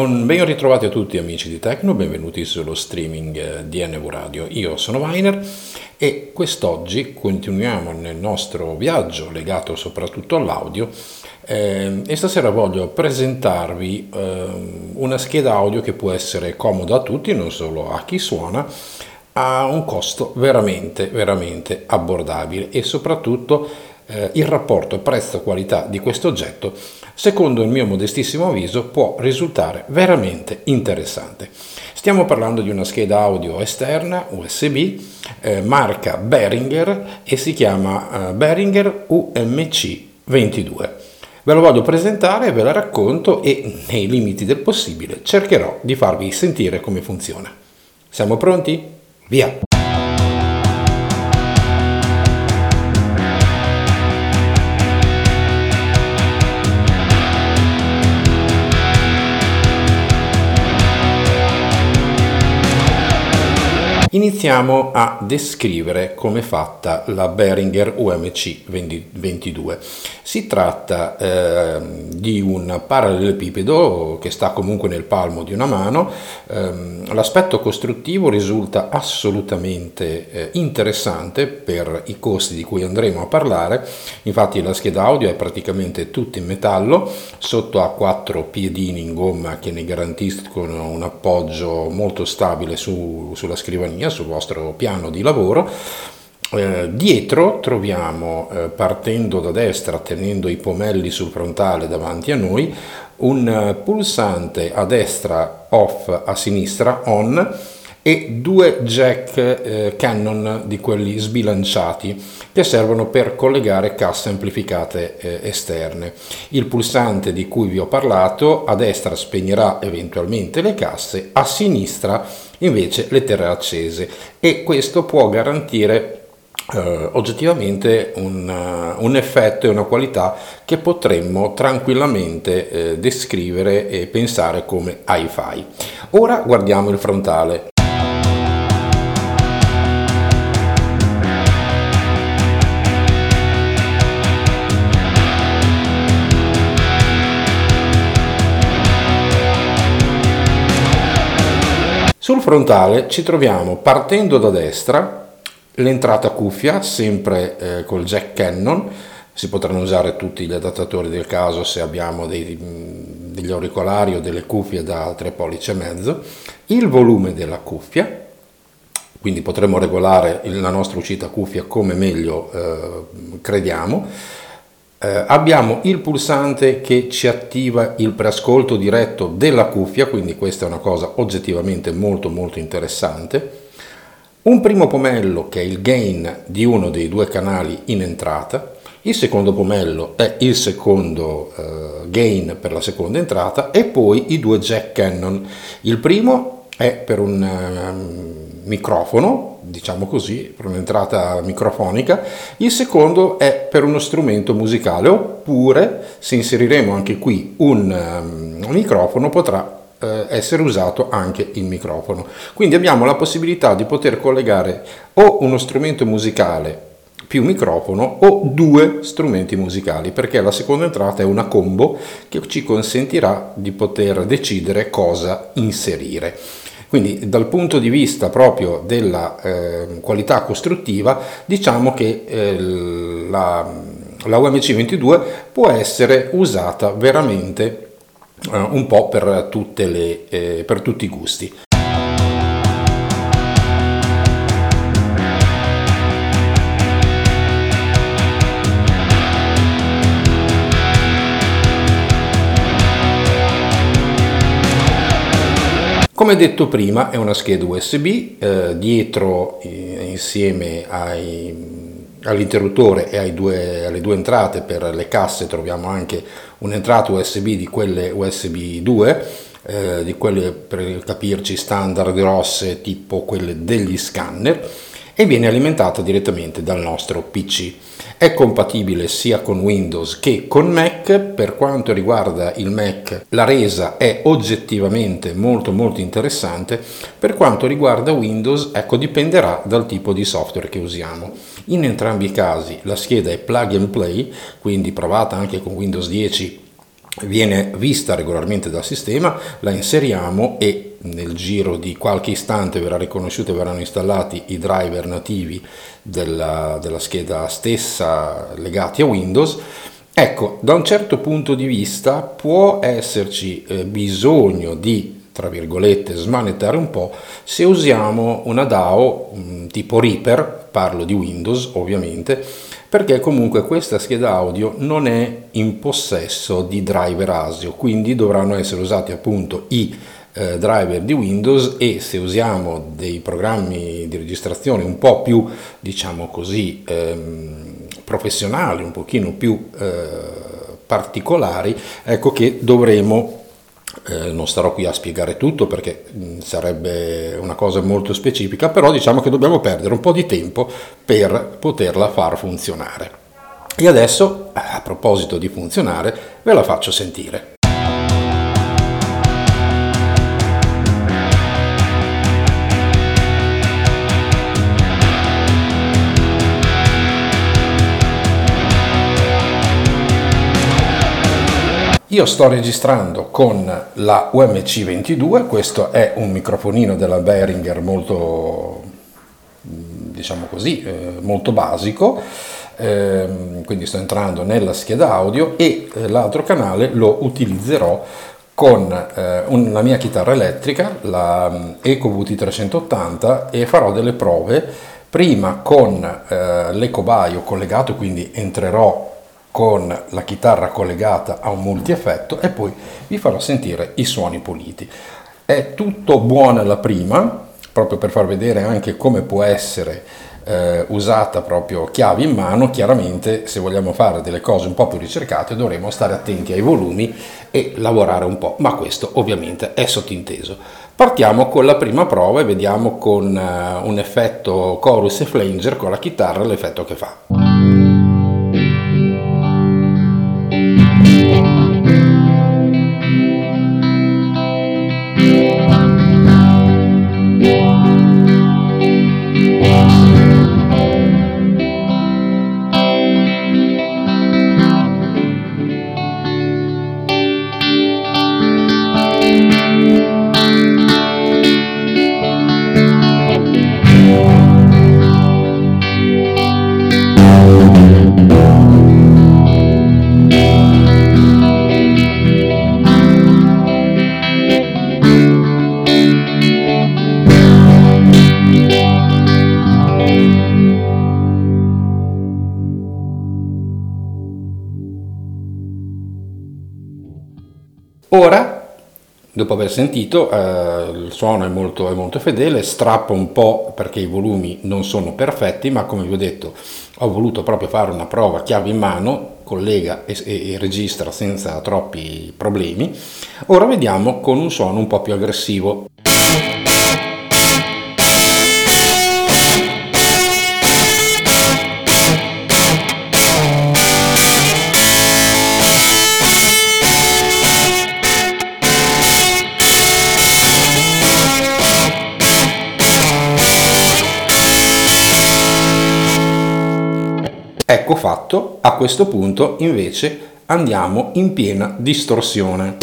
un ben ritrovati a tutti amici di Tecno, benvenuti sullo streaming eh, di NV Radio. Io sono Weiner e quest'oggi continuiamo nel nostro viaggio legato soprattutto all'audio eh, e stasera voglio presentarvi eh, una scheda audio che può essere comoda a tutti, non solo a chi suona, a un costo veramente, veramente abbordabile e soprattutto eh, il rapporto prezzo-qualità di questo oggetto secondo il mio modestissimo avviso, può risultare veramente interessante. Stiamo parlando di una scheda audio esterna USB eh, marca Behringer e si chiama eh, Behringer UMC 22. Ve lo voglio presentare, ve la racconto e nei limiti del possibile cercherò di farvi sentire come funziona. Siamo pronti? Via! Iniziamo a descrivere come è fatta la Behringer UMC 22. Si tratta eh, di un parallelepipedo che sta comunque nel palmo di una mano. Eh, l'aspetto costruttivo risulta assolutamente eh, interessante per i costi di cui andremo a parlare. Infatti la scheda audio è praticamente tutta in metallo, sotto ha quattro piedini in gomma che ne garantiscono un appoggio molto stabile su, sulla scrivania sul vostro piano di lavoro. Eh, dietro troviamo, eh, partendo da destra, tenendo i pomelli sul frontale davanti a noi, un eh, pulsante a destra off, a sinistra on e due jack eh, Canon di quelli sbilanciati che servono per collegare casse amplificate eh, esterne. Il pulsante di cui vi ho parlato a destra spegnerà eventualmente le casse, a sinistra invece le terrà accese e questo può garantire Uh, oggettivamente un, uh, un, effetto e una qualità che potremmo tranquillamente uh, descrivere e pensare come hi-fi. Ora guardiamo il frontale. Frontale ci troviamo partendo da destra l'entrata cuffia, sempre eh, col jack Canon, si potranno usare tutti gli adattatori del caso se abbiamo dei, degli auricolari o delle cuffie da 3 pollici e mezzo, il volume della cuffia, quindi potremo regolare la nostra uscita cuffia come meglio eh, crediamo, eh, abbiamo il pulsante che ci attiva il preascolto diretto della cuffia, quindi questa è una cosa oggettivamente molto molto interessante. Un primo pomello che è il gain di uno dei due canali in entrata, il secondo pomello è il secondo eh, gain per la seconda entrata e poi i due jack cannon. Il primo è per un um, microfono diciamo così, per un'entrata microfonica, il secondo è per uno strumento musicale, oppure se inseriremo anche qui un, um, microfono potrà uh, essere usato anche il microfono. Quindi abbiamo la possibilità di poter collegare o uno strumento musicale più microfono o due strumenti musicali perché la seconda entrata è una combo che ci consentirà di poter decidere cosa inserire. Quindi dal punto di vista proprio della eh, qualità costruttiva diciamo che eh, la, la UMC 22 può essere usata veramente eh, un po' per, le, eh, per tutti i gusti. Come detto prima è una scheda USB, eh, dietro eh, insieme ai, all'interruttore e due, alle due entrate per le casse troviamo anche un'entrata USB di quelle USB 2, eh, di quelle per capirci standard grosse tipo quelle degli scanner e viene alimentata direttamente dal nostro PC. È compatibile sia con Windows che con Mac, per quanto riguarda il Mac la resa è oggettivamente molto molto interessante, per quanto riguarda Windows ecco dipenderà dal tipo di software che usiamo. In entrambi i casi la scheda è plug and play, quindi provata anche con Windows 10 viene vista regolarmente dal sistema, la inseriamo e nel giro di qualche istante verrà riconosciuto e verranno installati i driver nativi della, della scheda stessa legati a Windows. Ecco, da un certo punto di vista può esserci eh, bisogno di tra virgolette smanettare un po' se usiamo una DAO mm, tipo Reaper, parlo di Windows ovviamente, perché comunque questa scheda audio non è in possesso di driver ASIO, quindi dovranno essere usati appunto i eh, driver di Windows e se usiamo dei programmi di registrazione un po' più, diciamo così, ehm, professionali, un pochino più eh, particolari, ecco che dovremo eh, non starò qui a spiegare tutto perché mm, sarebbe una cosa molto specifica, però diciamo che dobbiamo perdere un po' di tempo per poterla far funzionare. E adesso, a proposito di funzionare, ve la faccio sentire. Io sto registrando con la UMC22, questo è un microfonino della Behringer molto, diciamo così, eh, molto basico, ehm, quindi sto entrando nella scheda audio e eh, l'altro canale lo utilizzerò con eh, la mia chitarra elettrica, la mm, Eco VT380 e farò delle prove. Prima con l'Ecobaio collegato, quindi entrerò con la chitarra collegata a un multi-effetto e poi vi farò sentire i suoni puliti. È tutto buono la prima, proprio per far vedere anche come può essere eh, usata proprio chiave in mano, chiaramente se vogliamo fare delle cose un po' più ricercate dovremo stare attenti ai volumi e lavorare un po', ma questo ovviamente è sottinteso. Partiamo con la prima prova e vediamo con uh, un effetto chorus e flanger con la chitarra l'effetto che fa. Dopo aver sentito, eh, il suono è molto, è molto fedele, strappa un po' perché i volumi non sono perfetti, ma come vi ho detto ho voluto proprio fare una prova chiave in mano, collega e, e, e registra senza troppi problemi. Ora vediamo con un suono un po' più aggressivo. Ecco fatto, a questo punto invece andiamo in piena distorsione.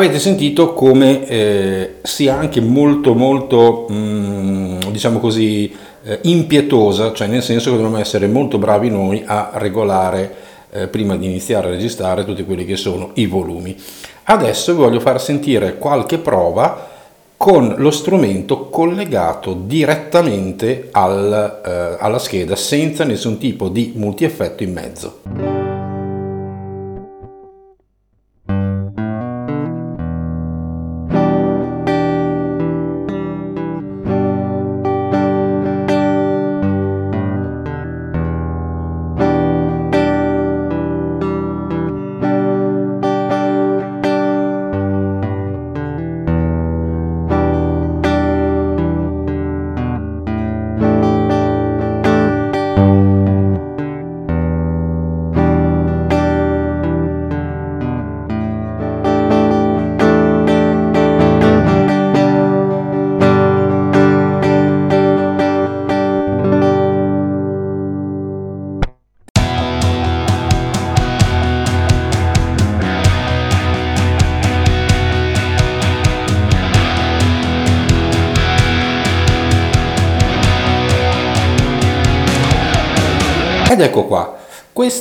Avete sentito come eh, sia anche molto molto mh, mm, diciamo così eh, impietosa, cioè nel senso che dobbiamo essere molto bravi noi a regolare eh, prima di iniziare a registrare tutti quelli che sono i volumi. Adesso vi voglio far sentire qualche prova con lo strumento collegato direttamente al, eh, alla scheda senza nessun tipo di multieffetto in mezzo.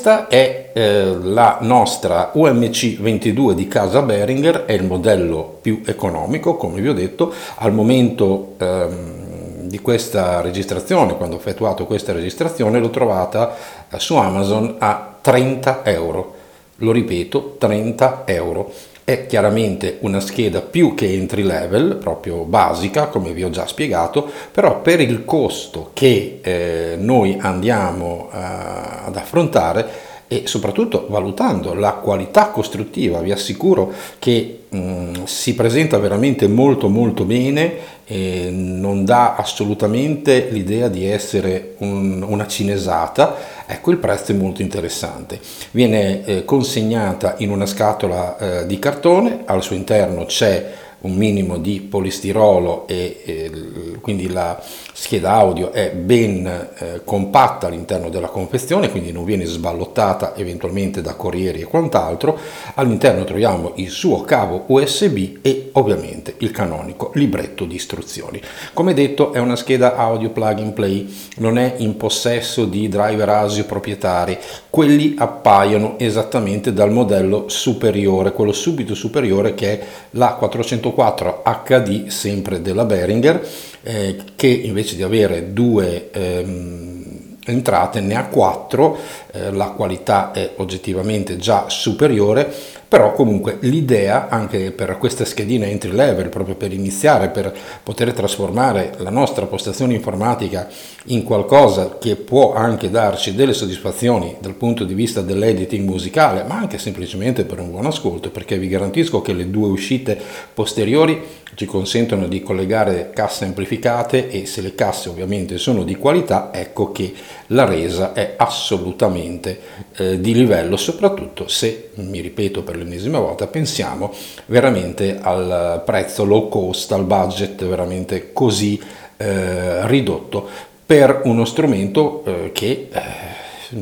Questa è eh, la nostra UMC 22 di casa Behringer, è il modello più economico, come vi ho detto, al momento ehm, di questa registrazione, quando ho effettuato questa registrazione, l'ho trovata eh, su Amazon a 30 euro. Lo ripeto, 30 euro. È chiaramente una scheda più che entry level, proprio basica, come vi ho già spiegato, però per il costo che eh, noi andiamo eh, ad affrontare e soprattutto valutando la qualità costruttiva, vi assicuro che mh, mm, si presenta veramente molto molto bene e non dà assolutamente l'idea di essere un, una cinesata, ecco il prezzo è molto interessante. Viene eh, consegnata in una scatola eh, di cartone, al suo interno c'è un minimo di polistirolo e, e quindi la scheda audio è ben eh, compatta all'interno della confezione, quindi non viene sballottata eventualmente da corrieri e quant'altro. All'interno troviamo il suo cavo USB e ovviamente il canonico libretto di istruzioni. Come detto è una scheda audio plug and play, non è in possesso di driver ASIO proprietari, quelli appaiono esattamente dal modello superiore, quello subito superiore che è la 404 HD sempre della Behringer eh, che invece di avere due ehm, entrate ne ha quattro, eh, la qualità è oggettivamente già superiore, però comunque l'idea anche per questa schedina entry level, proprio per iniziare, per poter trasformare la nostra postazione informatica in qualcosa che può anche darci delle soddisfazioni dal punto di vista dell'editing musicale, ma anche semplicemente per un buon ascolto, perché vi garantisco che le due uscite posteriori ci consentono di collegare casse amplificate e se le casse ovviamente sono di qualità, ecco che la resa è assolutamente eh, di livello, soprattutto se, mi ripeto per l'ennesima volta, pensiamo veramente al prezzo low cost, al budget veramente così eh, ridotto per uno strumento eh, che eh,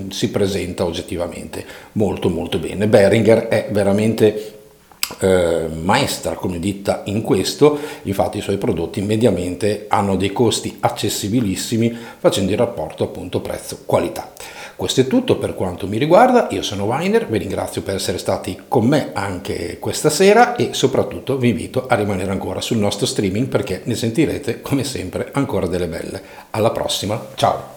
si presenta oggettivamente molto molto bene. Behringer è veramente eh, maestra come ditta in questo, infatti i suoi prodotti mediamente hanno dei costi accessibilissimi facendo il rapporto appunto prezzo-qualità. Questo è tutto per quanto mi riguarda, io sono Weiner, vi ringrazio per essere stati con me anche questa sera e soprattutto vi invito a rimanere ancora sul nostro streaming perché ne sentirete come sempre ancora delle belle. Alla prossima, ciao!